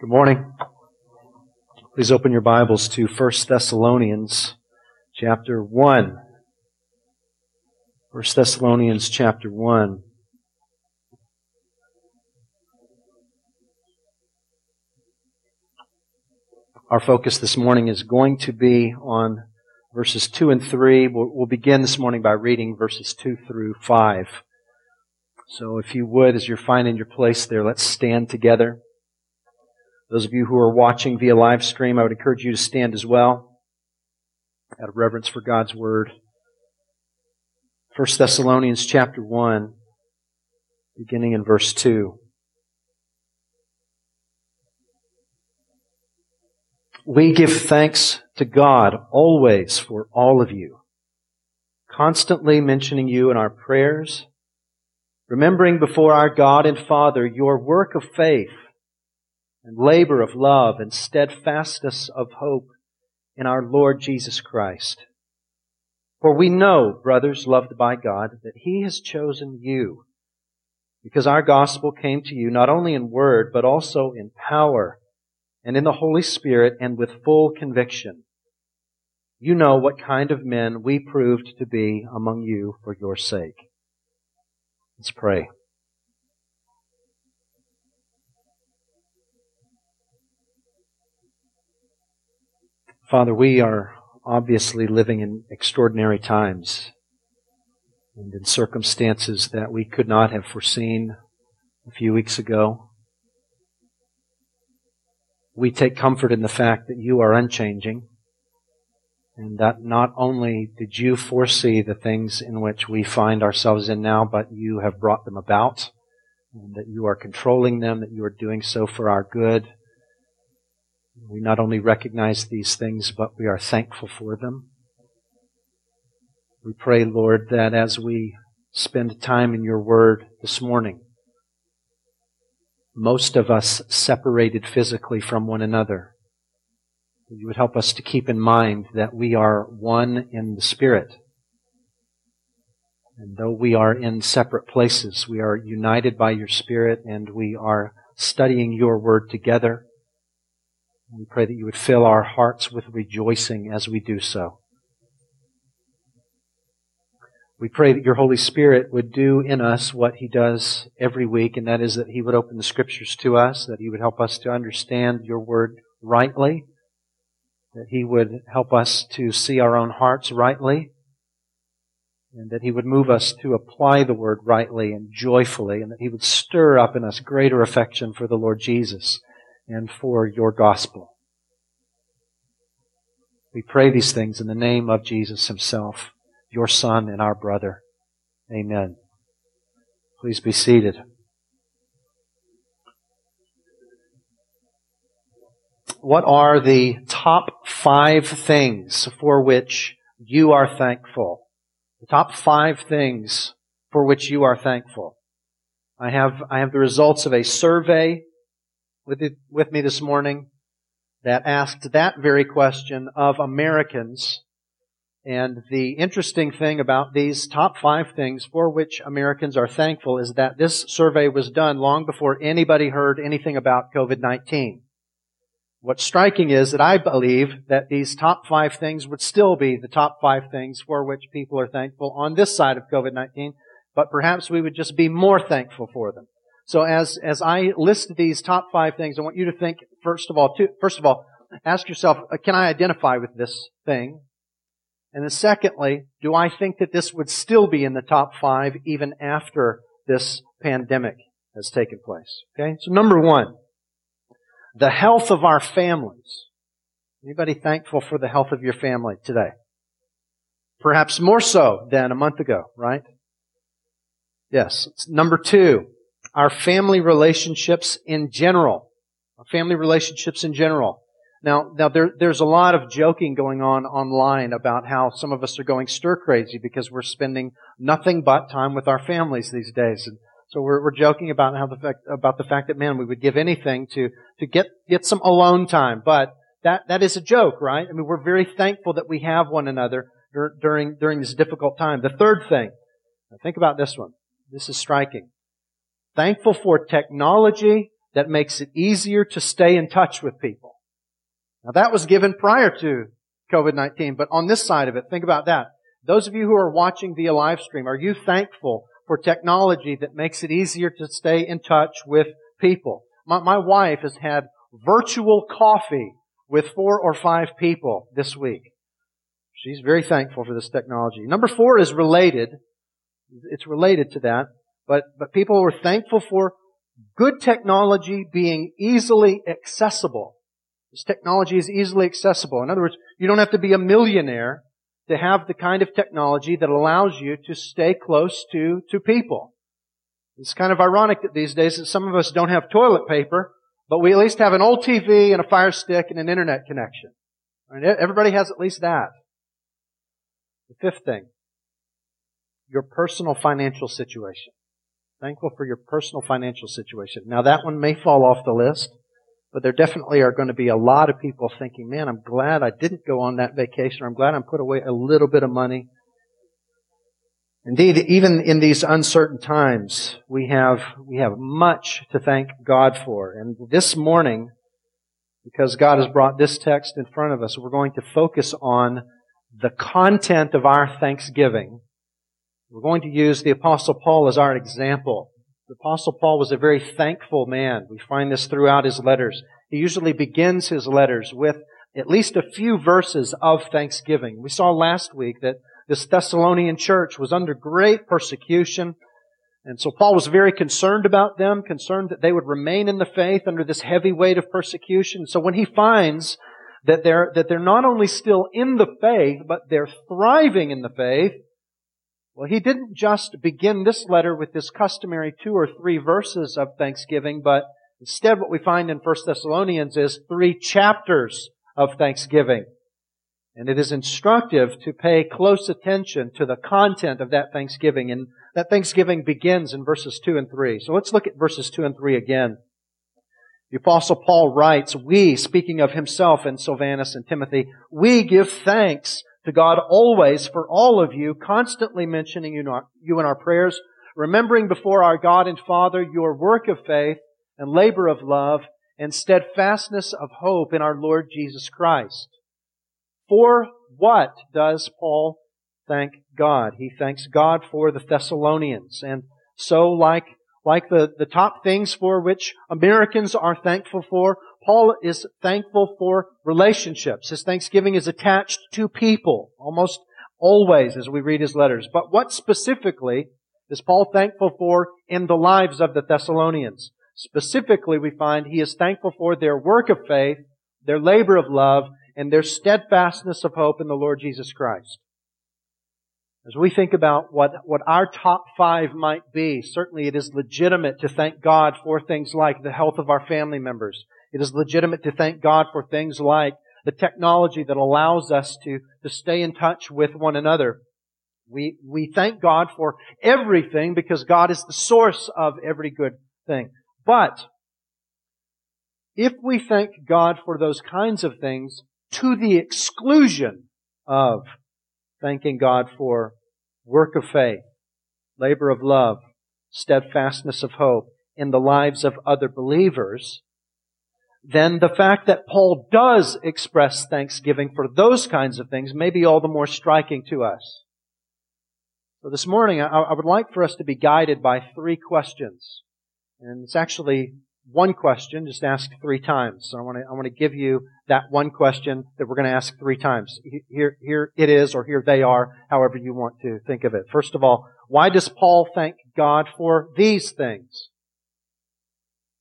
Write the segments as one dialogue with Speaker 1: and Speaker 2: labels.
Speaker 1: Good morning. Please open your Bibles to 1 Thessalonians chapter 1. 1 Thessalonians chapter 1. Our focus this morning is going to be on verses 2 and 3. We'll, we'll begin this morning by reading verses 2 through 5. So if you would, as you're finding your place there, let's stand together. Those of you who are watching via live stream, I would encourage you to stand as well out of reverence for God's Word. 1 Thessalonians chapter 1, beginning in verse 2. We give thanks to God always for all of you, constantly mentioning you in our prayers, remembering before our God and Father your work of faith and labor of love and steadfastness of hope in our Lord Jesus Christ. For we know, brothers loved by God, that He has chosen you, because our gospel came to you not only in word, but also in power and in the Holy Spirit and with full conviction. You know what kind of men we proved to be among you for your sake. Let's pray. Father, we are obviously living in extraordinary times and in circumstances that we could not have foreseen a few weeks ago. We take comfort in the fact that you are unchanging and that not only did you foresee the things in which we find ourselves in now, but you have brought them about and that you are controlling them, that you are doing so for our good we not only recognize these things, but we are thankful for them. We pray, Lord, that as we spend time in your word this morning, most of us separated physically from one another, you would help us to keep in mind that we are one in the Spirit. And though we are in separate places, we are united by your Spirit and we are studying your word together. We pray that you would fill our hearts with rejoicing as we do so. We pray that your Holy Spirit would do in us what He does every week, and that is that He would open the Scriptures to us, that He would help us to understand your Word rightly, that He would help us to see our own hearts rightly, and that He would move us to apply the Word rightly and joyfully, and that He would stir up in us greater affection for the Lord Jesus and for your gospel. We pray these things in the name of Jesus himself, your son and our brother. Amen. Please be seated. What are the top five things for which you are thankful? The top five things for which you are thankful. I have, I have the results of a survey with, it, with me this morning that asked that very question of Americans. And the interesting thing about these top five things for which Americans are thankful is that this survey was done long before anybody heard anything about COVID-19. What's striking is that I believe that these top five things would still be the top five things for which people are thankful on this side of COVID-19, but perhaps we would just be more thankful for them. So as, as I list these top five things, I want you to think, first of all, to, first of all, ask yourself, uh, can I identify with this thing? And then secondly, do I think that this would still be in the top five even after this pandemic has taken place? Okay? So number one, the health of our families. Anybody thankful for the health of your family today? Perhaps more so than a month ago, right? Yes. Number two, our family relationships in general. Our family relationships in general. Now, now there, there's a lot of joking going on online about how some of us are going stir crazy because we're spending nothing but time with our families these days. And so we're, we're joking about how the fact, about the fact that man, we would give anything to, to get, get some alone time. But that, that is a joke, right? I mean, we're very thankful that we have one another during, during this difficult time. The third thing, think about this one. This is striking thankful for technology that makes it easier to stay in touch with people. Now that was given prior to COVID-19, but on this side of it, think about that. Those of you who are watching via live stream, are you thankful for technology that makes it easier to stay in touch with people? My, my wife has had virtual coffee with four or five people this week. She's very thankful for this technology. Number four is related. It's related to that. But, but people were thankful for good technology being easily accessible. This technology is easily accessible. In other words, you don't have to be a millionaire to have the kind of technology that allows you to stay close to, to people. It's kind of ironic that these days that some of us don't have toilet paper, but we at least have an old TV and a fire stick and an internet connection. everybody has at least that. The fifth thing, your personal financial situation. Thankful for your personal financial situation. Now that one may fall off the list, but there definitely are going to be a lot of people thinking, man, I'm glad I didn't go on that vacation, or I'm glad I put away a little bit of money. Indeed, even in these uncertain times, we have, we have much to thank God for. And this morning, because God has brought this text in front of us, we're going to focus on the content of our thanksgiving we're going to use the Apostle Paul as our example. The Apostle Paul was a very thankful man. We find this throughout his letters. He usually begins his letters with at least a few verses of thanksgiving. We saw last week that this Thessalonian church was under great persecution. And so Paul was very concerned about them, concerned that they would remain in the faith under this heavy weight of persecution. So when he finds that they're, that they're not only still in the faith, but they're thriving in the faith, well, he didn't just begin this letter with this customary two or three verses of thanksgiving, but instead what we find in 1 Thessalonians is three chapters of thanksgiving. And it is instructive to pay close attention to the content of that thanksgiving. And that thanksgiving begins in verses 2 and 3. So let's look at verses 2 and 3 again. The apostle Paul writes, we, speaking of himself and Silvanus and Timothy, we give thanks to God always for all of you, constantly mentioning you in our prayers, remembering before our God and Father your work of faith and labor of love and steadfastness of hope in our Lord Jesus Christ. For what does Paul thank God? He thanks God for the Thessalonians. And so like, like the, the top things for which Americans are thankful for, Paul is thankful for relationships. His thanksgiving is attached to people, almost always as we read his letters. But what specifically is Paul thankful for in the lives of the Thessalonians? Specifically, we find he is thankful for their work of faith, their labor of love, and their steadfastness of hope in the Lord Jesus Christ. As we think about what, what our top five might be, certainly it is legitimate to thank God for things like the health of our family members, it is legitimate to thank God for things like the technology that allows us to, to stay in touch with one another. We, we thank God for everything because God is the source of every good thing. But, if we thank God for those kinds of things to the exclusion of thanking God for work of faith, labor of love, steadfastness of hope in the lives of other believers, then the fact that Paul does express thanksgiving for those kinds of things may be all the more striking to us. So this morning, I, would like for us to be guided by three questions. And it's actually one question, just ask three times. So I want to, I want to give you that one question that we're going to ask three times. Here, here it is, or here they are, however you want to think of it. First of all, why does Paul thank God for these things?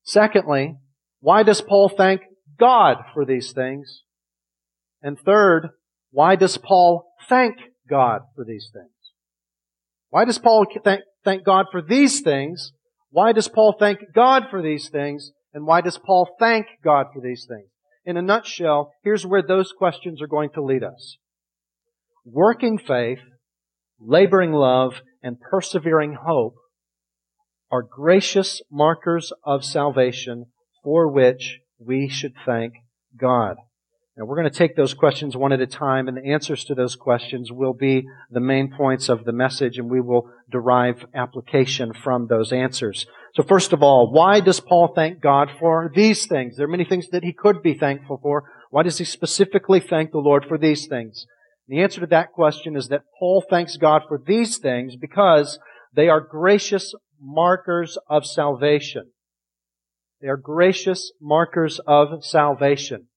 Speaker 1: Secondly, why does Paul thank God for these things? And third, why does Paul thank God for these things? Why does Paul thank, thank God for these things? Why does Paul thank God for these things? And why does Paul thank God for these things? In a nutshell, here's where those questions are going to lead us. Working faith, laboring love, and persevering hope are gracious markers of salvation for which we should thank God. Now we're going to take those questions one at a time and the answers to those questions will be the main points of the message and we will derive application from those answers. So first of all, why does Paul thank God for these things? There are many things that he could be thankful for. Why does he specifically thank the Lord for these things? The answer to that question is that Paul thanks God for these things because they are gracious markers of salvation. They are gracious markers of salvation.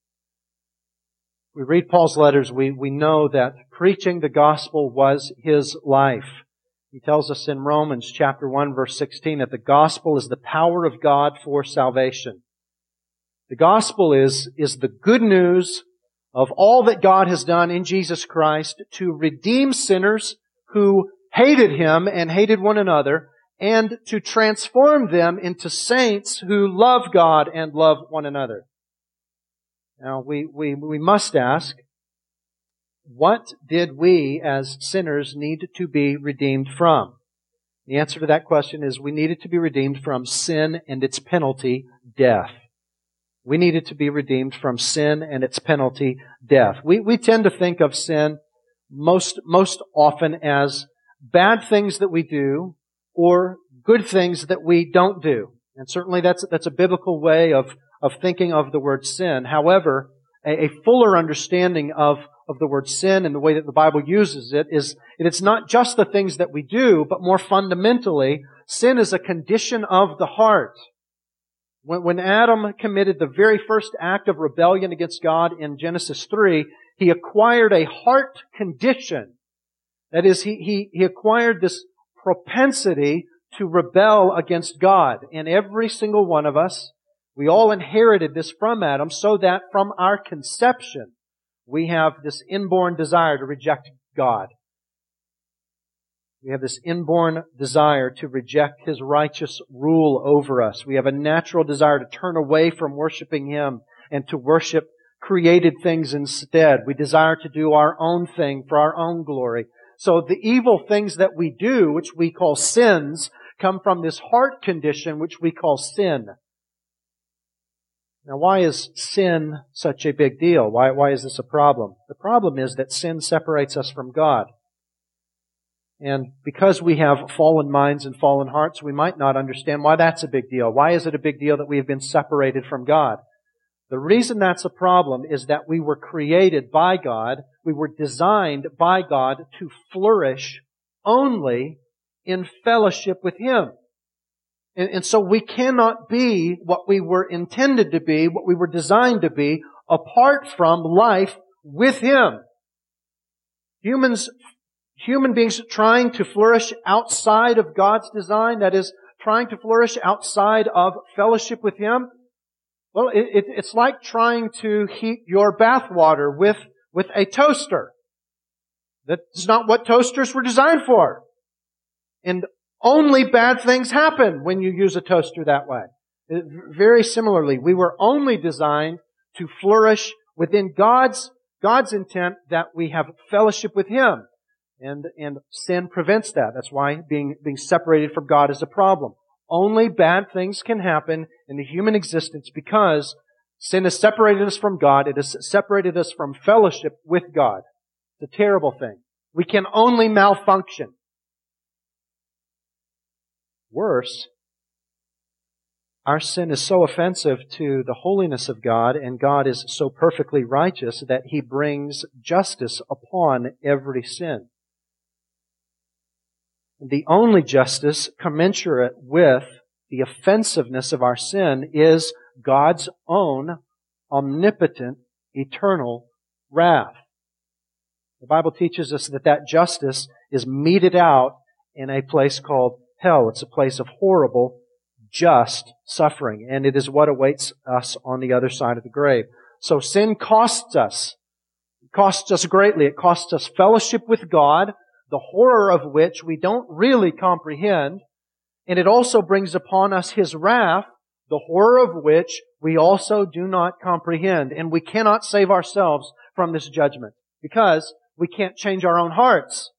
Speaker 1: We read Paul's letters, we, we know that preaching the gospel was his life. He tells us in Romans chapter 1 verse 16 that the gospel is the power of God for salvation. The gospel is, is the good news of all that God has done in Jesus Christ to redeem sinners who hated Him and hated one another and to transform them into saints who love God and love one another. Now, we, we, we must ask, what did we as sinners need to be redeemed from? The answer to that question is we needed to be redeemed from sin and its penalty, death. We needed to be redeemed from sin and its penalty, death. We, we tend to think of sin most, most often as bad things that we do or good things that we don't do. And certainly that's, that's a biblical way of, of thinking of the word sin. However, a, a fuller understanding of, of the word sin and the way that the Bible uses it is it's not just the things that we do, but more fundamentally, sin is a condition of the heart. When, when Adam committed the very first act of rebellion against God in Genesis 3, he acquired a heart condition. That is, he, he, he acquired this propensity to rebel against God. And every single one of us, we all inherited this from Adam so that from our conception, we have this inborn desire to reject God. We have this inborn desire to reject His righteous rule over us. We have a natural desire to turn away from worshiping Him and to worship created things instead. We desire to do our own thing for our own glory. So the evil things that we do, which we call sins, come from this heart condition which we call sin. Now why is sin such a big deal? Why, why is this a problem? The problem is that sin separates us from God. And because we have fallen minds and fallen hearts, we might not understand why that's a big deal. Why is it a big deal that we have been separated from God? The reason that's a problem is that we were created by God, we were designed by God to flourish only in fellowship with Him. And, and, so we cannot be what we were intended to be, what we were designed to be, apart from life with Him. Humans, human beings trying to flourish outside of God's design, that is, trying to flourish outside of fellowship with Him, well, it, it, it's like trying to heat your bathwater with, with a toaster. That's not what toasters were designed for. And only bad things happen when you use a toaster that way. Uh, very similarly, we were only designed to flourish within God's, God's intent that we have fellowship with Him. And, and sin prevents that. That's why being, being separated from God is a problem. Only bad things can happen in the human existence because sin has separated us from God. It has separated us from fellowship with God. It's a terrible thing. We can only malfunction. Worse, our sin is so offensive to the holiness of God, and God is so perfectly righteous that He brings justice upon every sin. The only justice commensurate with the offensiveness of our sin is God's own omnipotent, eternal wrath. The Bible teaches us that that justice is meted out in a place called hell. It's a place of horrible, just suffering. And it is what awaits us on the other side of the grave. So sin costs us. It costs us greatly. It costs us fellowship with God, the horror of which we don't really comprehend. And it also brings upon us His wrath, the horror of which we also do not comprehend. And we cannot save ourselves from this judgment because we can't change our own hearts.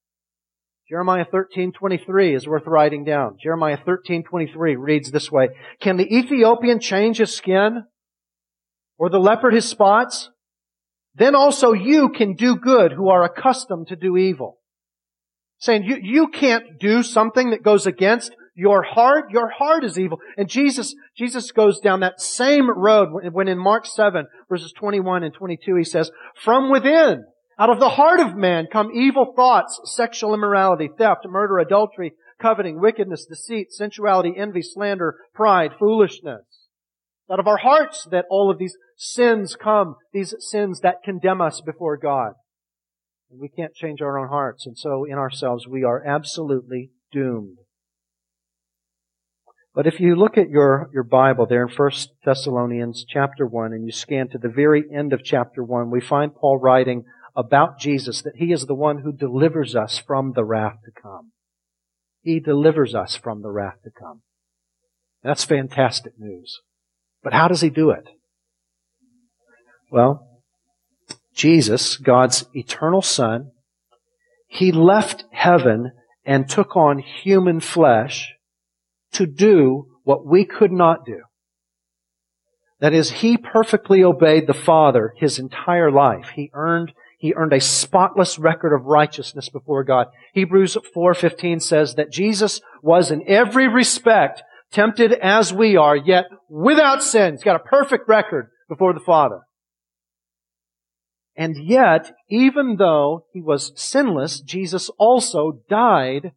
Speaker 1: Jeremiah 13:23 is worth writing down. Jeremiah 13:23 reads this way: Can the Ethiopian change his skin or the leopard his spots? Then also you can do good who are accustomed to do evil. Saying you, you can't do something that goes against Your heart, your heart is evil. And Jesus, Jesus goes down that same road when in Mark 7 verses 21 and 22 he says, from within, out of the heart of man come evil thoughts, sexual immorality, theft, murder, adultery, coveting, wickedness, deceit, sensuality, envy, slander, pride, foolishness. Out of our hearts that all of these sins come, these sins that condemn us before God. We can't change our own hearts, and so in ourselves we are absolutely doomed. But if you look at your, your Bible there in 1 Thessalonians chapter 1 and you scan to the very end of chapter 1, we find Paul writing about Jesus that he is the one who delivers us from the wrath to come. He delivers us from the wrath to come. That's fantastic news. But how does he do it? Well, Jesus, God's eternal Son, he left heaven and took on human flesh to do what we could not do. That is, he perfectly obeyed the Father his entire life. He earned he earned a spotless record of righteousness before God. Hebrews 4:15 says that Jesus was in every respect tempted as we are, yet without sin. He's got a perfect record before the Father. And yet, even though he was sinless, Jesus also died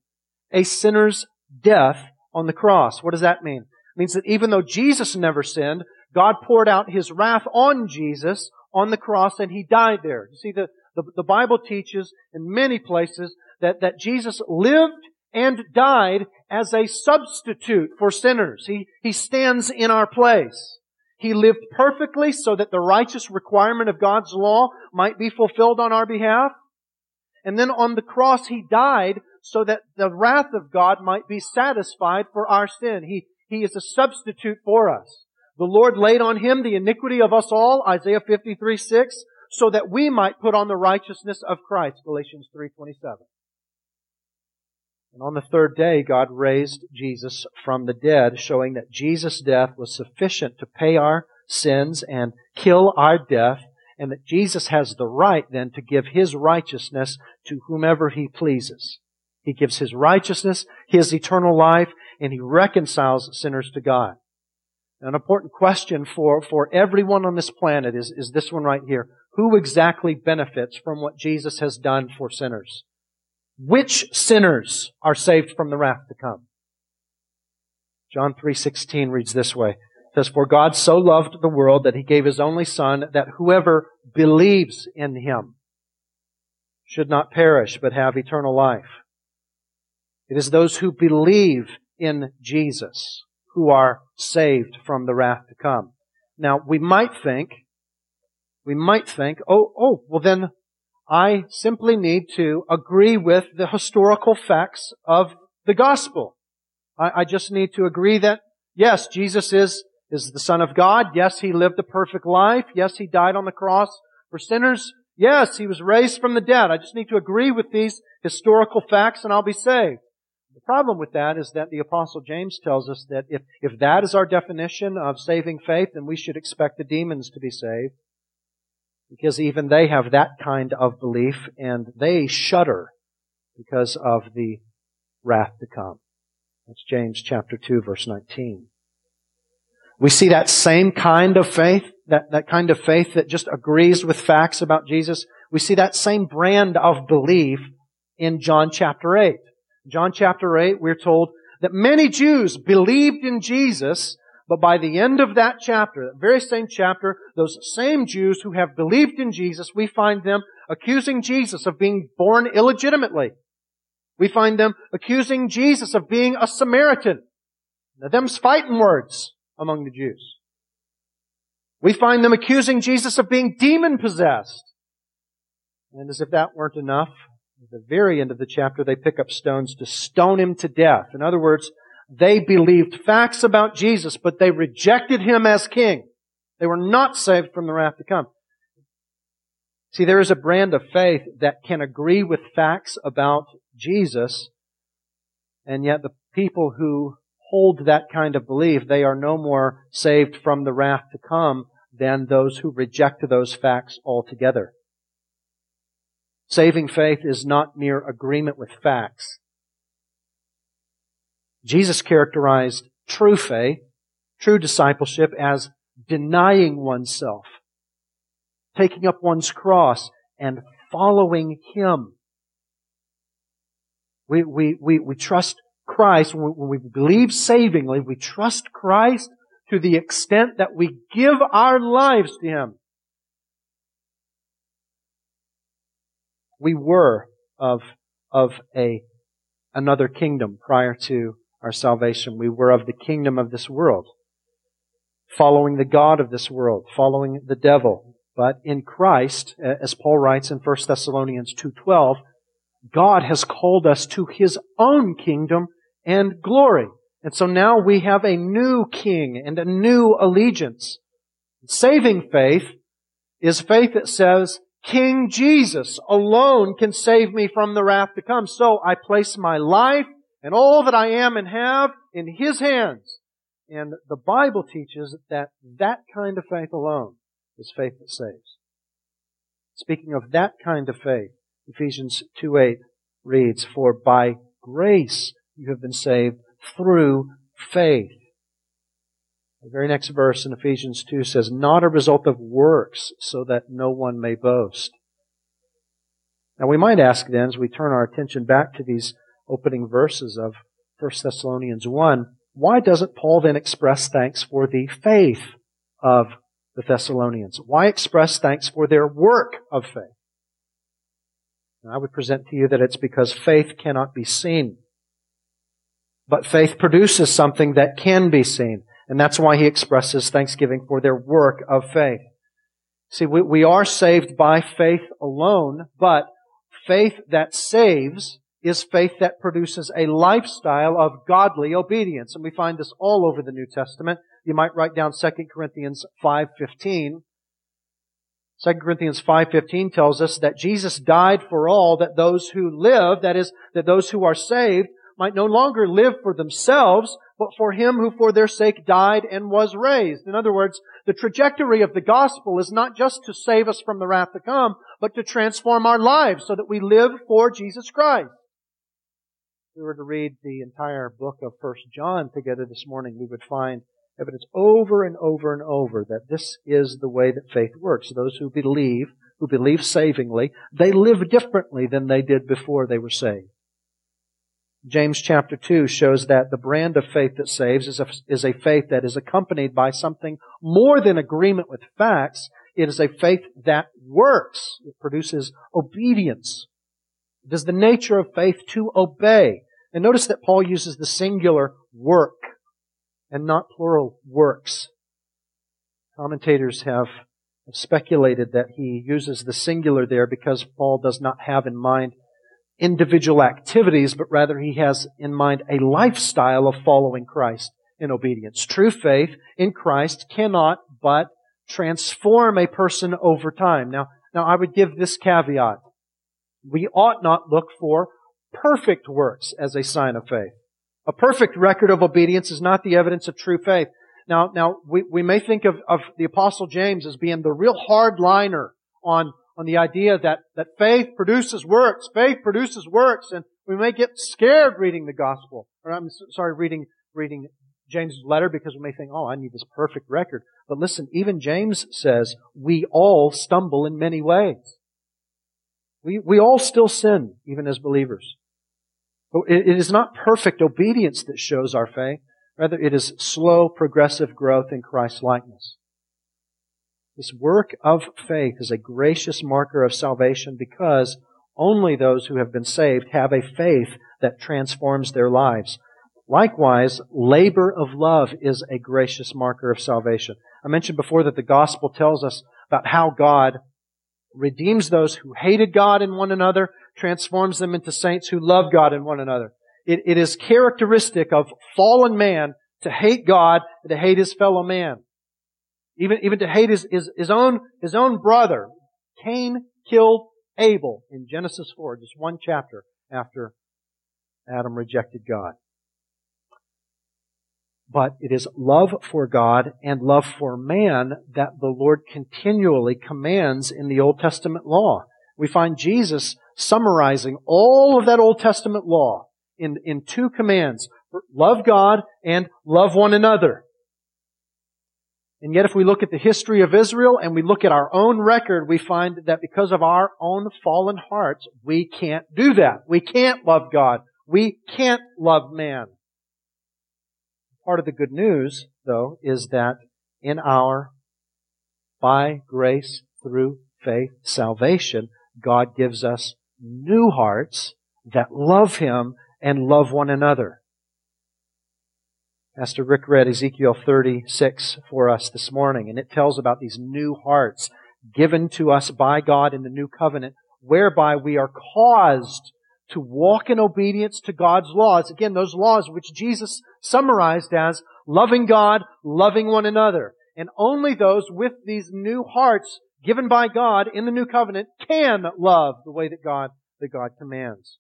Speaker 1: a sinner's death on the cross. What does that mean? It means that even though Jesus never sinned, God poured out his wrath on Jesus on the cross and he died there. You see, the, the, the Bible teaches in many places that, that Jesus lived and died as a substitute for sinners. He, he stands in our place. He lived perfectly so that the righteous requirement of God's law might be fulfilled on our behalf. And then on the cross, He died so that the wrath of God might be satisfied for our sin. He, he is a substitute for us. The Lord laid on Him the iniquity of us all, Isaiah 53, 6, so that we might put on the righteousness of Christ, Galatians 3.27. And on the third day, God raised Jesus from the dead, showing that Jesus' death was sufficient to pay our sins and kill our death, and that Jesus has the right then to give His righteousness to whomever He pleases. He gives His righteousness, His eternal life, and He reconciles sinners to God. An important question for, for everyone on this planet is, is this one right here. Who exactly benefits from what Jesus has done for sinners? Which sinners are saved from the wrath to come? John 3:16 reads this way. It says, For God so loved the world that he gave his only Son, that whoever believes in him should not perish, but have eternal life. It is those who believe in Jesus who are saved from the wrath to come. Now, we might think, we might think, oh, oh, well then I simply need to agree with the historical facts of the gospel. I, I just need to agree that, yes, Jesus is, is the Son of God. Yes, He lived a perfect life. Yes, He died on the cross for sinners. Yes, He was raised from the dead. I just need to agree with these historical facts and I'll be saved. The problem with that is that the apostle James tells us that if, if that is our definition of saving faith, then we should expect the demons to be saved because even they have that kind of belief and they shudder because of the wrath to come. That's James chapter 2 verse 19. We see that same kind of faith, that, that kind of faith that just agrees with facts about Jesus. We see that same brand of belief in John chapter 8. John chapter 8, we're told that many Jews believed in Jesus but by the end of that chapter, that very same chapter, those same Jews who have believed in Jesus, we find them accusing Jesus of being born illegitimately. We find them accusing Jesus of being a Samaritan. Now, them's fighting words among the Jews. We find them accusing Jesus of being demon possessed. And as if that weren't enough, the very end of the chapter, they pick up stones to stone him to death. In other words, they believed facts about Jesus, but they rejected him as king. They were not saved from the wrath to come. See, there is a brand of faith that can agree with facts about Jesus, and yet the people who hold that kind of belief, they are no more saved from the wrath to come than those who reject those facts altogether. Saving faith is not mere agreement with facts. Jesus characterized true faith, true discipleship as denying oneself, taking up one's cross, and following Him. We, we, we, we trust Christ, when we believe savingly, we trust Christ to the extent that we give our lives to Him. We were of, of a, another kingdom prior to our salvation. We were of the kingdom of this world, following the God of this world, following the devil. But in Christ, as Paul writes in 1 Thessalonians 2.12, God has called us to His own kingdom and glory. And so now we have a new king and a new allegiance. Saving faith is faith that says, King Jesus alone can save me from the wrath to come. So I place my life and all that I am and have in His hands. And the Bible teaches that that kind of faith alone is faith that saves. Speaking of that kind of faith, Ephesians 2.8 reads, For by grace you have been saved through faith. The very next verse in Ephesians 2 says, Not a result of works, so that no one may boast. Now we might ask then, as we turn our attention back to these opening verses of 1 Thessalonians 1, why doesn't Paul then express thanks for the faith of the Thessalonians? Why express thanks for their work of faith? And I would present to you that it's because faith cannot be seen. But faith produces something that can be seen. And that's why he expresses thanksgiving for their work of faith. See, we, we are saved by faith alone, but faith that saves is faith that produces a lifestyle of godly obedience. And we find this all over the New Testament. You might write down 2 Corinthians 5.15. 2 Corinthians 5.15 tells us that Jesus died for all that those who live, that is, that those who are saved, might no longer live for themselves, but for him who for their sake died and was raised. In other words, the trajectory of the gospel is not just to save us from the wrath to come, but to transform our lives so that we live for Jesus Christ. If we were to read the entire book of First John together this morning, we would find evidence over and over and over that this is the way that faith works. Those who believe, who believe savingly, they live differently than they did before they were saved. James chapter 2 shows that the brand of faith that saves is a, is a faith that is accompanied by something more than agreement with facts. It is a faith that works. It produces obedience. It is the nature of faith to obey. And notice that Paul uses the singular work and not plural works. Commentators have speculated that he uses the singular there because Paul does not have in mind individual activities, but rather he has in mind a lifestyle of following Christ in obedience. True faith in Christ cannot but transform a person over time. Now, now I would give this caveat. We ought not look for perfect works as a sign of faith. A perfect record of obedience is not the evidence of true faith. Now, now we, we may think of, of the apostle James as being the real hardliner on on the idea that, that faith produces works. Faith produces works. And we may get scared reading the gospel. Or I'm sorry, reading, reading James' letter because we may think, oh, I need this perfect record. But listen, even James says we all stumble in many ways. We, we all still sin, even as believers. It, it is not perfect obedience that shows our faith. Rather, it is slow, progressive growth in Christ's likeness. This work of faith is a gracious marker of salvation because only those who have been saved have a faith that transforms their lives. Likewise, labor of love is a gracious marker of salvation. I mentioned before that the gospel tells us about how God redeems those who hated God and one another, transforms them into saints who love God and one another. it, it is characteristic of fallen man to hate God and to hate his fellow man. Even, even to hate his, his, his own, his own brother. Cain killed Abel in Genesis 4, just one chapter after Adam rejected God. But it is love for God and love for man that the Lord continually commands in the Old Testament law. We find Jesus summarizing all of that Old Testament law in, in two commands. Love God and love one another. And yet if we look at the history of Israel and we look at our own record, we find that because of our own fallen hearts, we can't do that. We can't love God. We can't love man. Part of the good news, though, is that in our, by grace through faith, salvation, God gives us new hearts that love Him and love one another. Pastor Rick read Ezekiel 36 for us this morning, and it tells about these new hearts given to us by God in the new covenant, whereby we are caused to walk in obedience to God's laws. Again, those laws which Jesus summarized as loving God, loving one another. And only those with these new hearts given by God in the new covenant can love the way that God, that God commands.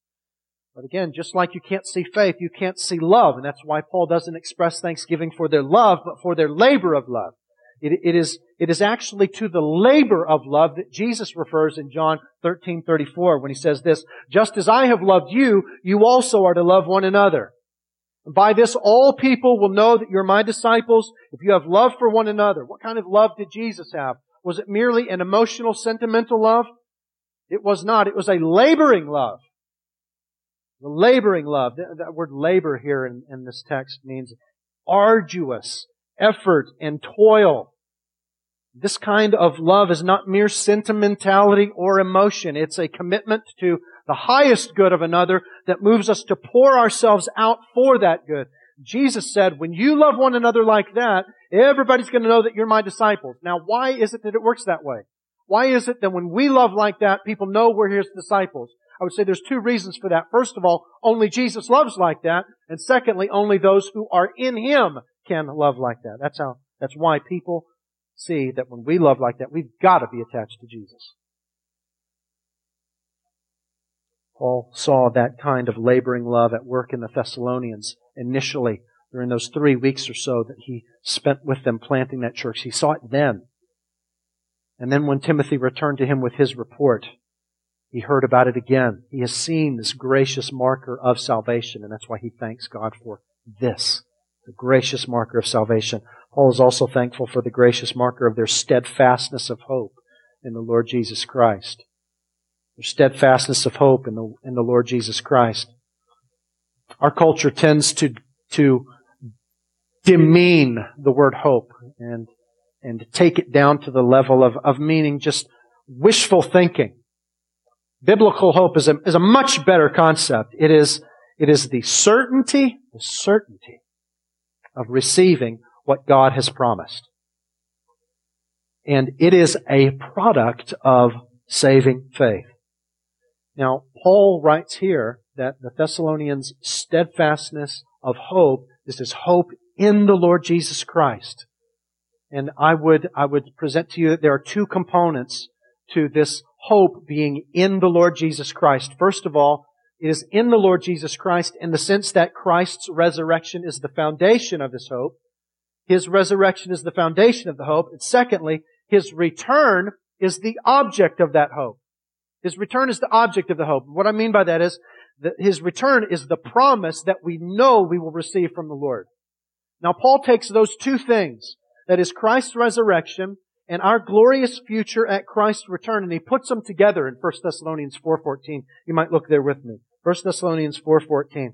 Speaker 1: But again, just like you can't see faith, you can't see love. And that's why Paul doesn't express thanksgiving for their love, but for their labor of love. It, it, is, it is actually to the labor of love that Jesus refers in John 13, 34 when he says this, just as I have loved you, you also are to love one another. And by this all people will know that you're my disciples if you have love for one another. What kind of love did Jesus have? Was it merely an emotional, sentimental love? It was not. It was a laboring love. The laboring love, that word labor here in, in this text means arduous effort and toil. This kind of love is not mere sentimentality or emotion. It's a commitment to the highest good of another that moves us to pour ourselves out for that good. Jesus said, when you love one another like that, everybody's going to know that you're my disciples. Now, why is it that it works that way? Why is it that when we love like that, people know we're his disciples? I would say there's two reasons for that. First of all, only Jesus loves like that. And secondly, only those who are in Him can love like that. That's how, that's why people see that when we love like that, we've got to be attached to Jesus. Paul saw that kind of laboring love at work in the Thessalonians initially during those three weeks or so that he spent with them planting that church. He saw it then. And then when Timothy returned to him with his report, he heard about it again. He has seen this gracious marker of salvation, and that's why he thanks God for this, the gracious marker of salvation. Paul is also thankful for the gracious marker of their steadfastness of hope in the Lord Jesus Christ. Their steadfastness of hope in the, in the Lord Jesus Christ. Our culture tends to, to demean the word hope and, and take it down to the level of, of meaning just wishful thinking. Biblical hope is a, is a much better concept. It is, it is the certainty, the certainty of receiving what God has promised. And it is a product of saving faith. Now, Paul writes here that the Thessalonians' steadfastness of hope is this hope in the Lord Jesus Christ. And I would, I would present to you that there are two components to this hope being in the Lord Jesus Christ. First of all, it is in the Lord Jesus Christ in the sense that Christ's resurrection is the foundation of this hope. His resurrection is the foundation of the hope. And secondly, His return is the object of that hope. His return is the object of the hope. What I mean by that is that His return is the promise that we know we will receive from the Lord. Now Paul takes those two things, that is Christ's resurrection and our glorious future at Christ's return. And he puts them together in 1 Thessalonians 4.14. You might look there with me. 1 Thessalonians 4.14.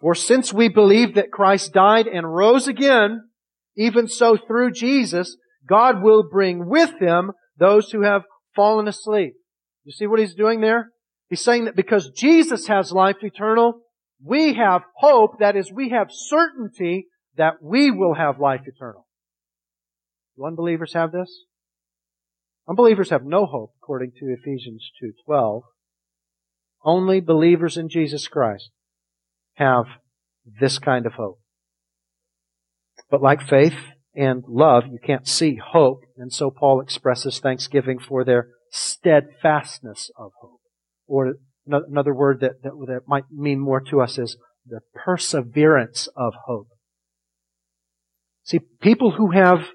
Speaker 1: For since we believe that Christ died and rose again, even so through Jesus, God will bring with him those who have fallen asleep. You see what he's doing there? He's saying that because Jesus has life eternal, we have hope, that is, we have certainty that we will have life eternal. Do unbelievers have this? Unbelievers have no hope, according to Ephesians 2.12. Only believers in Jesus Christ have this kind of hope. But like faith and love, you can't see hope, and so Paul expresses thanksgiving for their steadfastness of hope. Or another word that, that, that might mean more to us is the perseverance of hope. See, people who have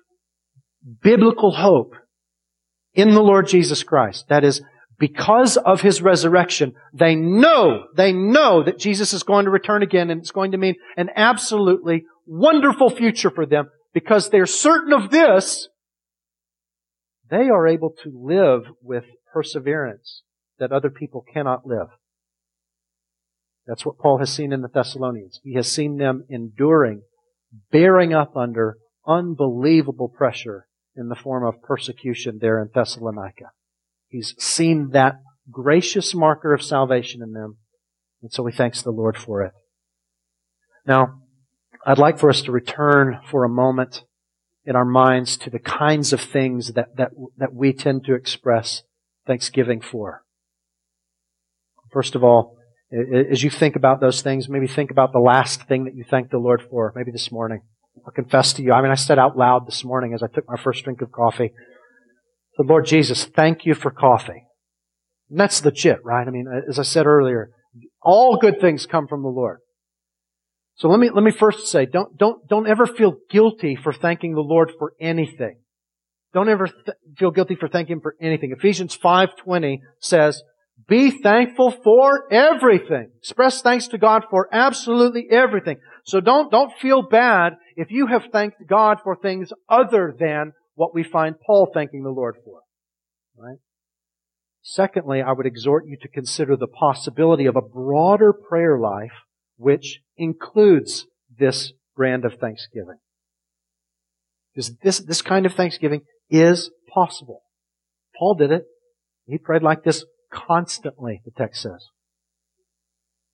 Speaker 1: biblical hope in the Lord Jesus Christ. That is, because of his resurrection, they know, they know that Jesus is going to return again and it's going to mean an absolutely wonderful future for them because they're certain of this, they are able to live with perseverance that other people cannot live. That's what Paul has seen in the Thessalonians. He has seen them enduring, bearing up under unbelievable pressure in the form of persecution there in Thessalonica. He's seen that gracious marker of salvation in them, and so he thanks the Lord for it. Now, I'd like for us to return for a moment in our minds to the kinds of things that, that, that we tend to express thanksgiving for. First of all, as you think about those things, maybe think about the last thing that you thanked the Lord for, maybe this morning. I'll confess to you. I mean, I said out loud this morning as I took my first drink of coffee, the Lord Jesus, thank you for coffee. And that's legit, right? I mean, uh, as I said earlier, all good things come from the Lord. So let me, let me first say, don't, don't, don't ever feel guilty for thanking the Lord for anything. Don't ever th- feel guilty for thanking Him for anything. Ephesians 5.20 says, be thankful for everything. Express thanks to God for absolutely everything. So don't, don't feel bad if you have thanked God for things other than what we find Paul thanking the Lord for. Right? Secondly, I would exhort you to consider the possibility of a broader prayer life which includes this brand of thanksgiving. Because this, this kind of thanksgiving is possible. Paul did it. He prayed like this constantly, the text says.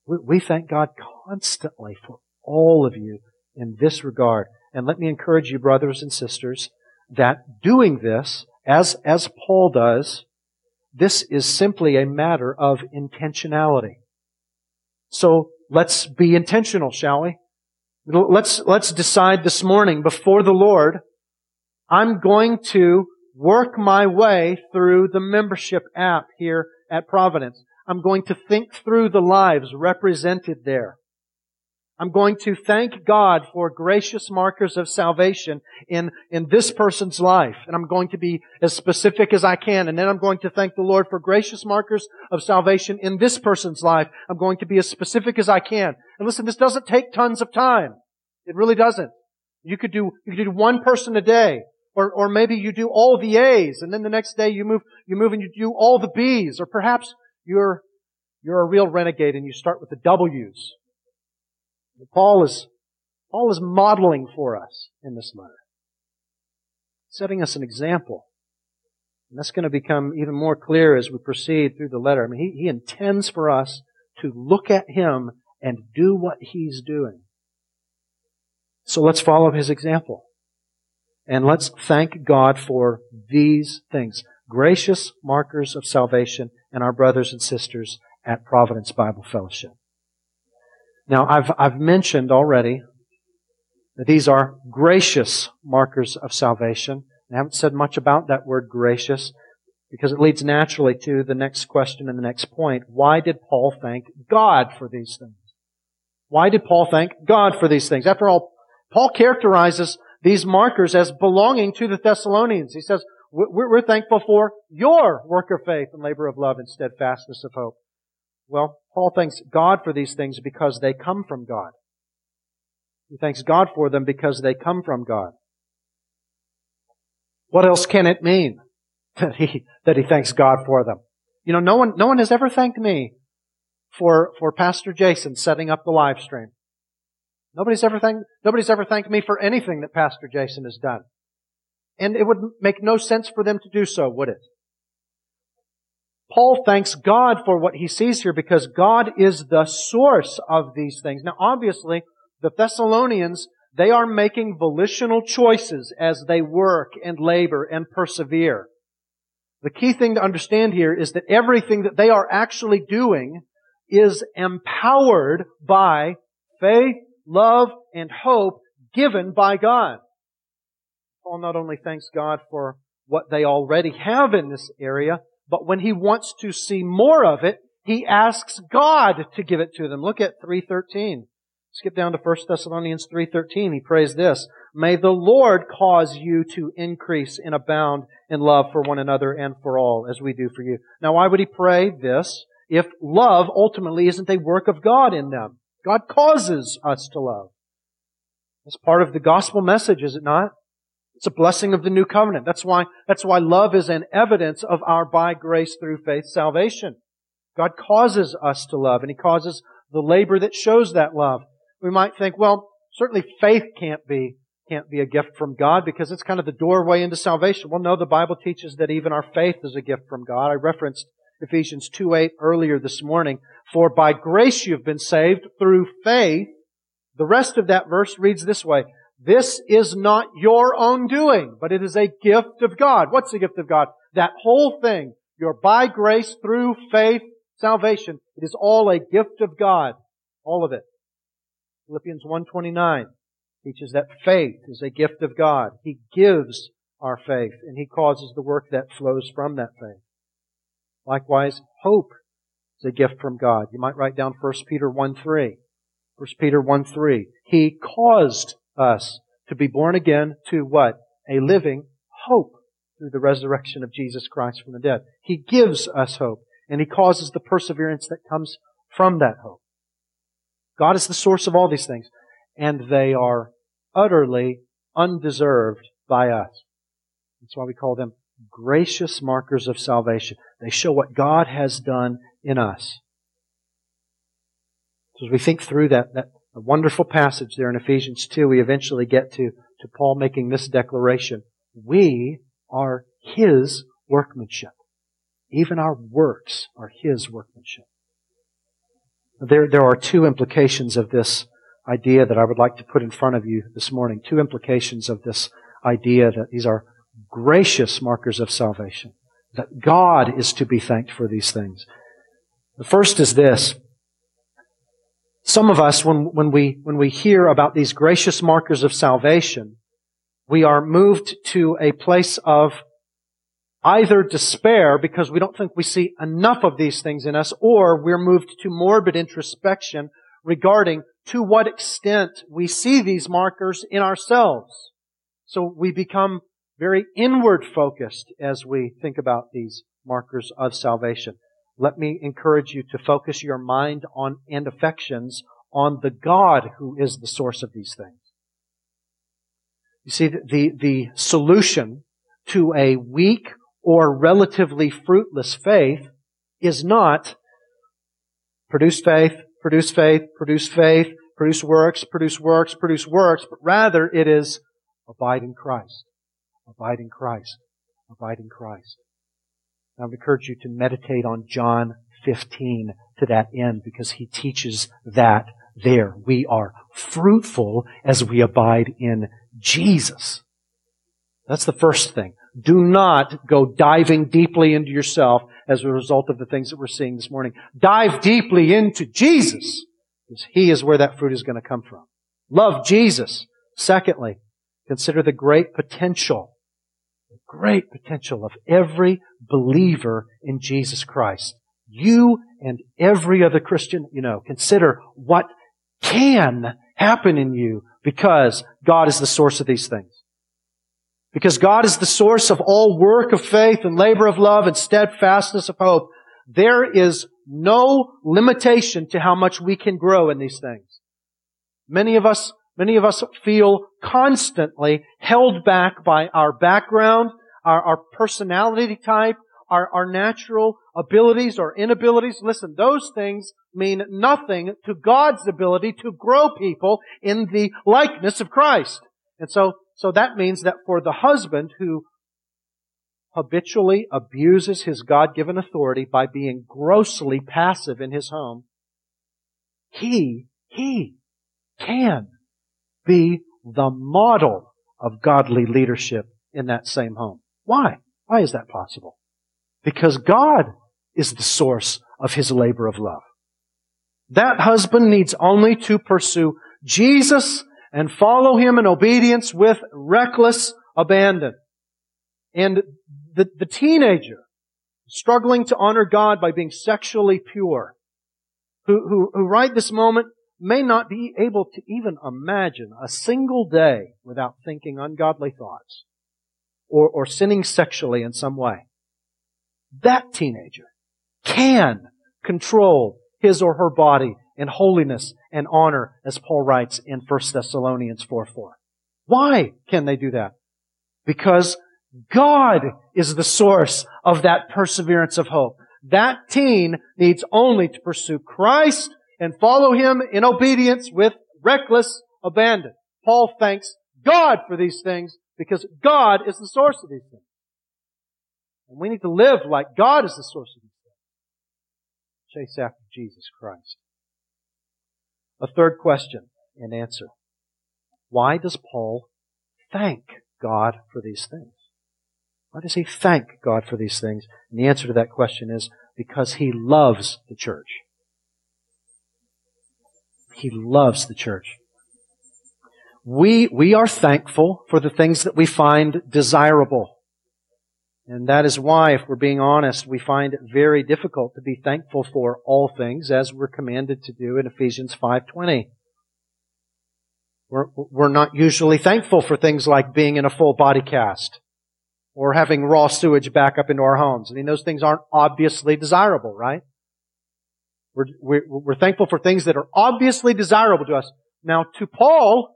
Speaker 1: We, we thank God constantly for all of you in this regard. And let me encourage you, brothers and sisters, that doing this, as, as Paul does, this is simply a matter of intentionality. So let's be intentional, shall we? Let's, let's decide this morning before the Lord, I'm going to work my way through the membership app here at Providence. I'm going to think through the lives represented there. I'm going to thank God for gracious markers of salvation in, in this person's life. And I'm going to be as specific as I can. And then I'm going to thank the Lord for gracious markers of salvation in this person's life. I'm going to be as specific as I can. And listen, this doesn't take tons of time. It really doesn't. You could do, you could do one person a day. Or, or maybe you do all the A's and then the next day you move, you move and you do all the B's. Or perhaps you're, you're a real renegade and you start with the W's. Paul is, Paul is modeling for us in this letter. Setting us an example. And that's going to become even more clear as we proceed through the letter. I mean, he, he intends for us to look at him and do what he's doing. So let's follow his example. And let's thank God for these things. Gracious markers of salvation and our brothers and sisters at Providence Bible Fellowship. Now, I've, I've mentioned already that these are gracious markers of salvation. I haven't said much about that word gracious because it leads naturally to the next question and the next point. Why did Paul thank God for these things? Why did Paul thank God for these things? After all, Paul characterizes these markers as belonging to the Thessalonians. He says, we're thankful for your work of faith and labor of love and steadfastness of hope. Well, Paul thanks God for these things because they come from God. He thanks God for them because they come from God. What else can it mean that he, that he thanks God for them? You know, no one, no one has ever thanked me for, for Pastor Jason setting up the live stream. Nobody's ever thanked, nobody's ever thanked me for anything that Pastor Jason has done. And it would make no sense for them to do so, would it? Paul thanks God for what he sees here because God is the source of these things. Now obviously, the Thessalonians, they are making volitional choices as they work and labor and persevere. The key thing to understand here is that everything that they are actually doing is empowered by faith, love, and hope given by God. Paul not only thanks God for what they already have in this area, but when he wants to see more of it, he asks God to give it to them. Look at 3.13. Skip down to 1 Thessalonians 3.13. He prays this. May the Lord cause you to increase and abound in love for one another and for all, as we do for you. Now, why would he pray this if love ultimately isn't a work of God in them? God causes us to love. It's part of the gospel message, is it not? It's a blessing of the new covenant. That's why, that's why love is an evidence of our by grace through faith salvation. God causes us to love, and He causes the labor that shows that love. We might think, well, certainly faith can't be, can't be a gift from God because it's kind of the doorway into salvation. Well, no, the Bible teaches that even our faith is a gift from God. I referenced Ephesians 2.8 earlier this morning. For by grace you've been saved through faith. The rest of that verse reads this way. This is not your own doing, but it is a gift of God. What's the gift of God? That whole thing, your by grace through faith salvation, it is all a gift of God. All of it. Philippians 1.29 teaches that faith is a gift of God. He gives our faith and He causes the work that flows from that faith. Likewise, hope is a gift from God. You might write down 1 Peter 1 3. 1 Peter 1 3. He caused us to be born again to what? A living hope through the resurrection of Jesus Christ from the dead. He gives us hope and He causes the perseverance that comes from that hope. God is the source of all these things and they are utterly undeserved by us. That's why we call them gracious markers of salvation. They show what God has done in us. So as we think through that, that wonderful passage there in Ephesians 2, we eventually get to, to Paul making this declaration. We are His workmanship. Even our works are His workmanship. There, there are two implications of this idea that I would like to put in front of you this morning. Two implications of this idea that these are gracious markers of salvation. That God is to be thanked for these things. The first is this. Some of us, when, when we, when we hear about these gracious markers of salvation, we are moved to a place of either despair because we don't think we see enough of these things in us, or we're moved to morbid introspection regarding to what extent we see these markers in ourselves. So we become very inward focused as we think about these markers of salvation let me encourage you to focus your mind on and affections on the God who is the source of these things. You see, the, the solution to a weak or relatively fruitless faith is not produce faith, produce faith, produce faith, produce works, produce works, produce works, but rather it is abide in Christ, abide in Christ, abide in Christ. I would encourage you to meditate on John 15 to that end because he teaches that there. We are fruitful as we abide in Jesus. That's the first thing. Do not go diving deeply into yourself as a result of the things that we're seeing this morning. Dive deeply into Jesus because He is where that fruit is going to come from. Love Jesus. Secondly, consider the great potential great potential of every believer in Jesus Christ. You and every other Christian, you know, consider what can happen in you because God is the source of these things. Because God is the source of all work of faith and labor of love and steadfastness of hope. There is no limitation to how much we can grow in these things. Many of us Many of us feel constantly held back by our background, our, our personality type, our, our natural abilities or inabilities. Listen, those things mean nothing to God's ability to grow people in the likeness of Christ. And so, so that means that for the husband who habitually abuses his God-given authority by being grossly passive in his home, he, he can be the model of godly leadership in that same home. Why? Why is that possible? Because God is the source of his labor of love. That husband needs only to pursue Jesus and follow him in obedience with reckless abandon. And the, the teenager struggling to honor God by being sexually pure, who, who, who right this moment may not be able to even imagine a single day without thinking ungodly thoughts or, or sinning sexually in some way. That teenager can control his or her body in holiness and honor, as Paul writes in 1 Thessalonians 4 4. Why can they do that? Because God is the source of that perseverance of hope. That teen needs only to pursue Christ and follow Him in obedience with reckless abandon. Paul thanks God for these things because God is the source of these things. And we need to live like God is the source of these things. Chase after Jesus Christ. A third question and answer. Why does Paul thank God for these things? Why does he thank God for these things? And the answer to that question is because he loves the church. He loves the church. We, we are thankful for the things that we find desirable. And that is why, if we're being honest, we find it very difficult to be thankful for all things as we're commanded to do in Ephesians 5.20. We're, we're not usually thankful for things like being in a full body cast or having raw sewage back up into our homes. I mean, those things aren't obviously desirable, right? We're, we're, we're thankful for things that are obviously desirable to us. Now, to Paul,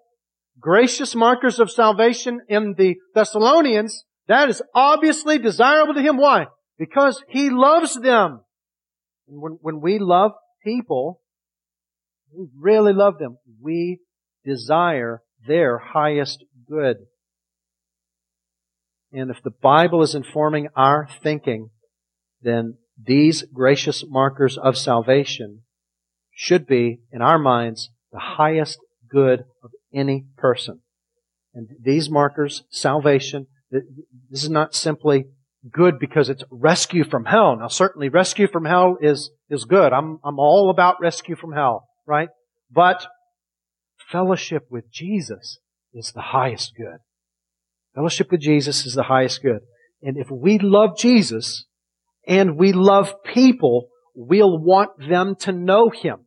Speaker 1: gracious markers of salvation in the Thessalonians, that is obviously desirable to him. Why? Because he loves them. When, when we love people, we really love them. We desire their highest good. And if the Bible is informing our thinking, then these gracious markers of salvation should be, in our minds, the highest good of any person. And these markers, salvation, this is not simply good because it's rescue from hell. Now certainly rescue from hell is, is good. I'm, I'm all about rescue from hell, right? But fellowship with Jesus is the highest good. Fellowship with Jesus is the highest good. And if we love Jesus and we love people, we'll want them to know Him.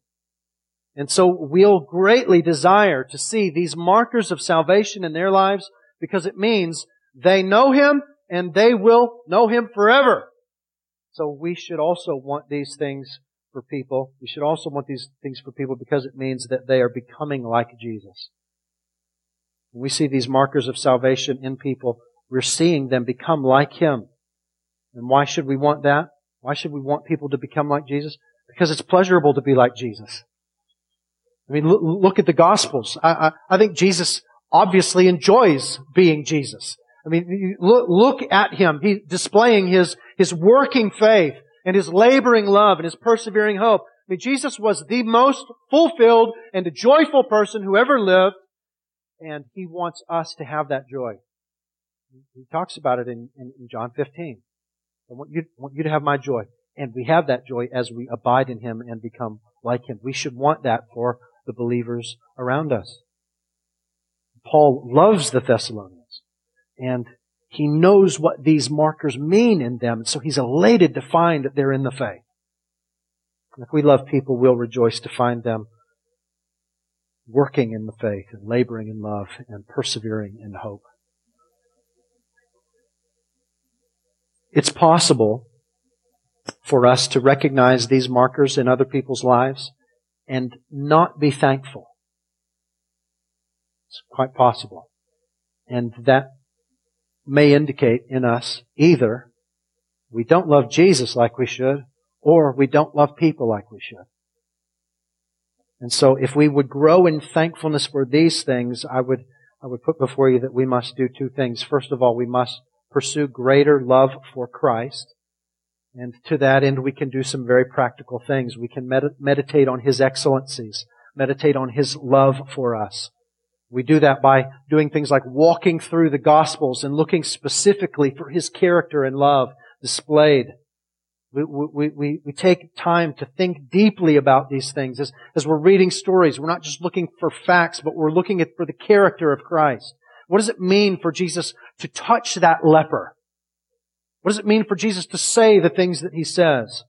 Speaker 1: And so we'll greatly desire to see these markers of salvation in their lives because it means they know Him and they will know Him forever. So we should also want these things for people. We should also want these things for people because it means that they are becoming like Jesus. When we see these markers of salvation in people, we're seeing them become like Him. And why should we want that? Why should we want people to become like Jesus? Because it's pleasurable to be like Jesus. I mean, look, look at the Gospels. I, I, I think Jesus obviously enjoys being Jesus. I mean, look, look at him. He's displaying his, his working faith and his laboring love and his persevering hope. I mean, Jesus was the most fulfilled and joyful person who ever lived, and he wants us to have that joy. He talks about it in, in, in John 15. I want you, want you to have my joy. And we have that joy as we abide in him and become like him. We should want that for the believers around us. Paul loves the Thessalonians. And he knows what these markers mean in them. So he's elated to find that they're in the faith. If we love people, we'll rejoice to find them working in the faith and laboring in love and persevering in hope. It's possible for us to recognize these markers in other people's lives and not be thankful. It's quite possible. And that may indicate in us either we don't love Jesus like we should, or we don't love people like we should. And so if we would grow in thankfulness for these things, I would, I would put before you that we must do two things. First of all, we must pursue greater love for Christ. And to that end, we can do some very practical things. We can med- meditate on His excellencies, meditate on His love for us. We do that by doing things like walking through the Gospels and looking specifically for His character and love displayed. We, we, we, we take time to think deeply about these things. As, as we're reading stories, we're not just looking for facts, but we're looking at, for the character of Christ. What does it mean for Jesus to touch that leper? What does it mean for Jesus to say the things that He says?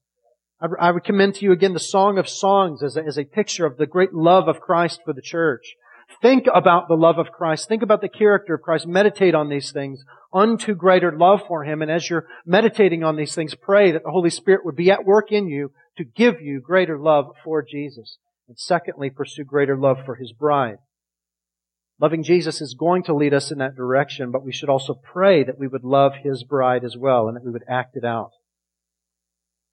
Speaker 1: I would commend to you again the Song of Songs as a, as a picture of the great love of Christ for the church. Think about the love of Christ. Think about the character of Christ. Meditate on these things unto greater love for Him. And as you're meditating on these things, pray that the Holy Spirit would be at work in you to give you greater love for Jesus. And secondly, pursue greater love for His bride. Loving Jesus is going to lead us in that direction, but we should also pray that we would love His bride as well and that we would act it out.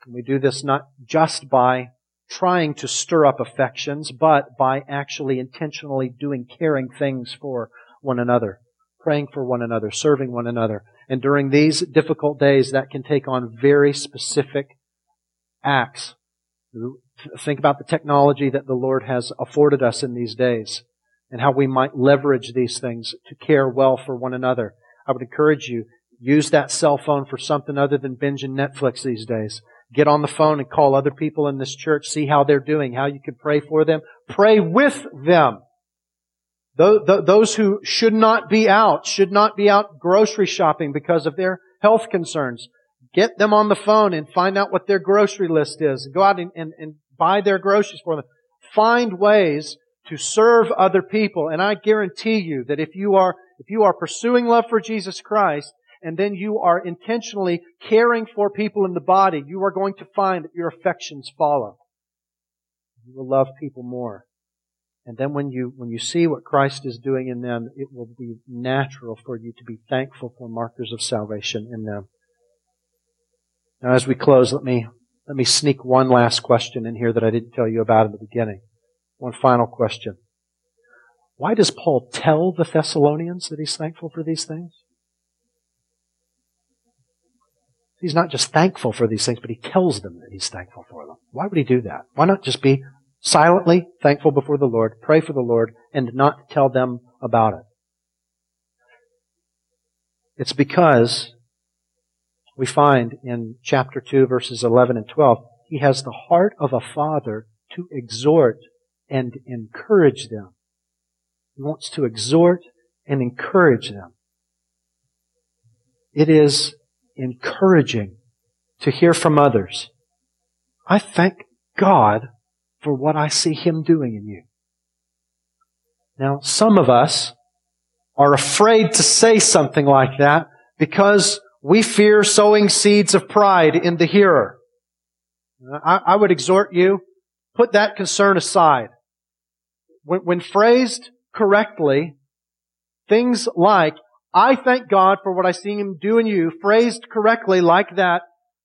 Speaker 1: And we do this not just by trying to stir up affections, but by actually intentionally doing caring things for one another, praying for one another, serving one another. And during these difficult days, that can take on very specific acts. Think about the technology that the Lord has afforded us in these days and how we might leverage these things to care well for one another. I would encourage you, use that cell phone for something other than binging Netflix these days. Get on the phone and call other people in this church, see how they're doing, how you can pray for them. Pray with them. Those who should not be out, should not be out grocery shopping because of their health concerns. Get them on the phone and find out what their grocery list is. Go out and, and, and buy their groceries for them. Find ways to serve other people. And I guarantee you that if you are, if you are pursuing love for Jesus Christ, and then you are intentionally caring for people in the body, you are going to find that your affections follow. You will love people more. And then when you, when you see what Christ is doing in them, it will be natural for you to be thankful for markers of salvation in them. Now as we close, let me, let me sneak one last question in here that I didn't tell you about in the beginning. One final question. Why does Paul tell the Thessalonians that he's thankful for these things? He's not just thankful for these things, but he tells them that he's thankful for them. Why would he do that? Why not just be silently thankful before the Lord, pray for the Lord, and not tell them about it? It's because we find in chapter 2, verses 11 and 12, he has the heart of a father to exhort and encourage them. He wants to exhort and encourage them. It is encouraging to hear from others. I thank God for what I see Him doing in you. Now, some of us are afraid to say something like that because we fear sowing seeds of pride in the hearer. I, I would exhort you, put that concern aside. When, when phrased correctly, things like, I thank God for what I see Him do in you, phrased correctly like that,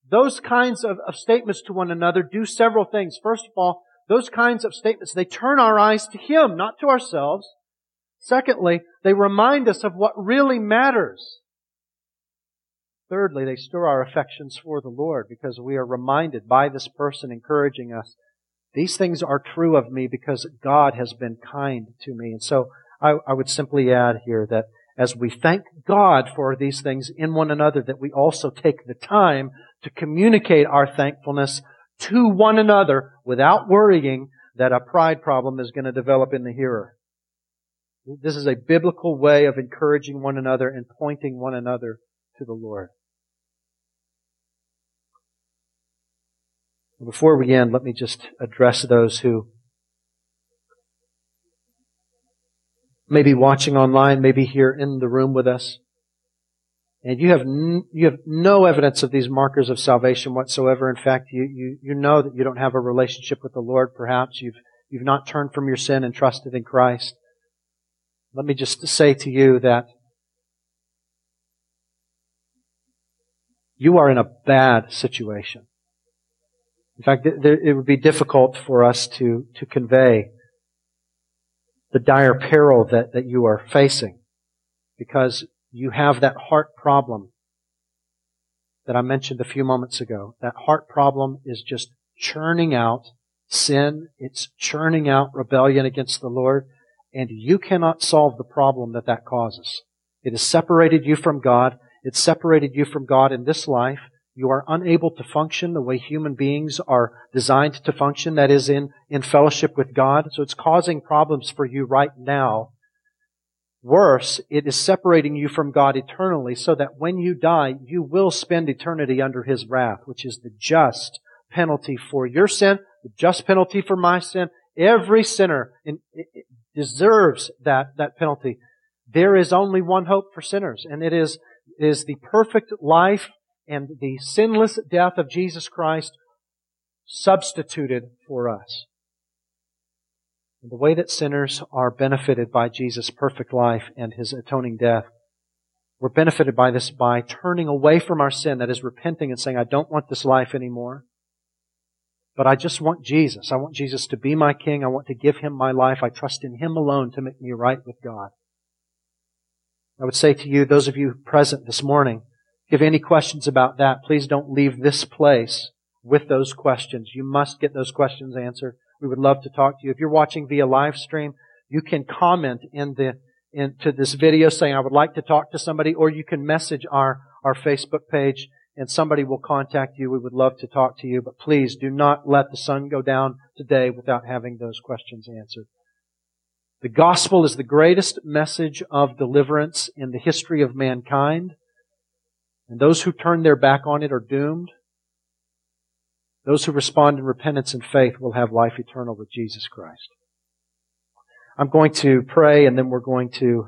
Speaker 1: those kinds of, of statements to one another do several things. First of all, those kinds of statements, they turn our eyes to Him, not to ourselves. Secondly, they remind us of what really matters. Thirdly, they stir our affections for the Lord because we are reminded by this person encouraging us, these things are true of me because God has been kind to me. And so I, I would simply add here that as we thank God for these things in one another, that we also take the time to communicate our thankfulness to one another without worrying that a pride problem is going to develop in the hearer. This is a biblical way of encouraging one another and pointing one another to the Lord. Before we end, let me just address those who may be watching online, maybe here in the room with us. And you have, n- you have no evidence of these markers of salvation whatsoever. In fact, you, you, you know that you don't have a relationship with the Lord. Perhaps you've, you've not turned from your sin and trusted in Christ. Let me just say to you that you are in a bad situation. In fact, it would be difficult for us to, to convey the dire peril that, that you are facing because you have that heart problem that I mentioned a few moments ago. That heart problem is just churning out sin. It's churning out rebellion against the Lord. And you cannot solve the problem that that causes. It has separated you from God. It's separated you from God in this life. You are unable to function the way human beings are designed to function, that is, in, in fellowship with God. So it's causing problems for you right now. Worse, it is separating you from God eternally so that when you die, you will spend eternity under His wrath, which is the just, penalty for your sin, the just penalty for my sin. Every sinner deserves that, that penalty. There is only one hope for sinners, and it is, is the perfect life and the sinless death of Jesus Christ substituted for us. And the way that sinners are benefited by Jesus' perfect life and His atoning death, we're benefited by this by turning away from our sin, that is repenting and saying, I don't want this life anymore. But I just want Jesus. I want Jesus to be my King. I want to give Him my life. I trust in Him alone to make me right with God. I would say to you, those of you present this morning, if you have any questions about that, please don't leave this place with those questions. You must get those questions answered. We would love to talk to you. If you're watching via live stream, you can comment in the into this video saying I would like to talk to somebody, or you can message our, our Facebook page and somebody will contact you. We would love to talk to you, but please do not let the sun go down today without having those questions answered. The gospel is the greatest message of deliverance in the history of mankind. And those who turn their back on it are doomed. Those who respond in repentance and faith will have life eternal with Jesus Christ. I'm going to pray and then we're going to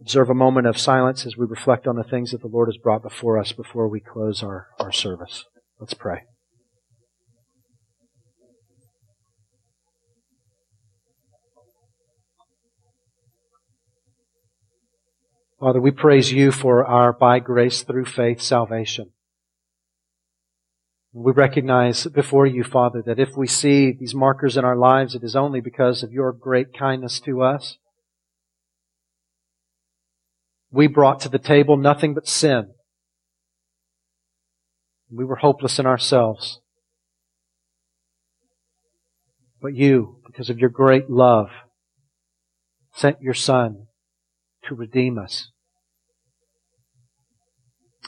Speaker 1: observe a moment of silence as we reflect on the things that the Lord has brought before us before we close our, our service. Let's pray. Father, we praise you for our by grace through faith salvation. We recognize before you, Father, that if we see these markers in our lives, it is only because of your great kindness to us. We brought to the table nothing but sin. We were hopeless in ourselves. But you, because of your great love, sent your Son to redeem us.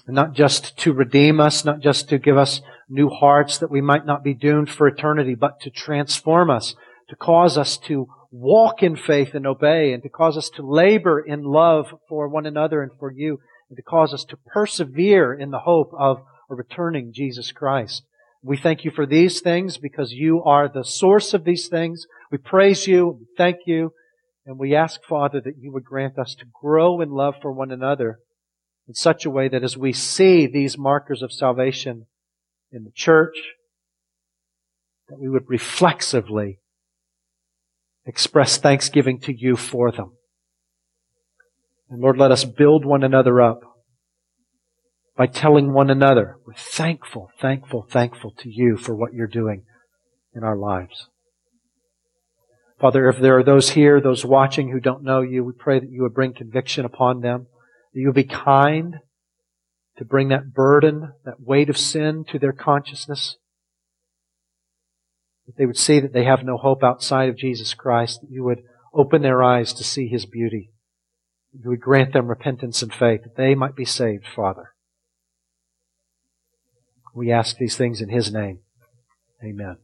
Speaker 1: Not just to redeem us, not just to give us new hearts that we might not be doomed for eternity, but to transform us, to cause us to walk in faith and obey, and to cause us to labor in love for one another and for you, and to cause us to persevere in the hope of a returning Jesus Christ. We thank you for these things because you are the source of these things. We praise you, we thank you, and we ask, Father, that you would grant us to grow in love for one another in such a way that as we see these markers of salvation in the church, that we would reflexively express thanksgiving to you for them. And Lord, let us build one another up by telling one another, we're thankful, thankful, thankful to you for what you're doing in our lives. Father, if there are those here, those watching who don't know you, we pray that you would bring conviction upon them, that you would be kind to bring that burden, that weight of sin to their consciousness, that they would see that they have no hope outside of Jesus Christ, that you would open their eyes to see His beauty, you would grant them repentance and faith, that they might be saved, Father. We ask these things in His name. Amen.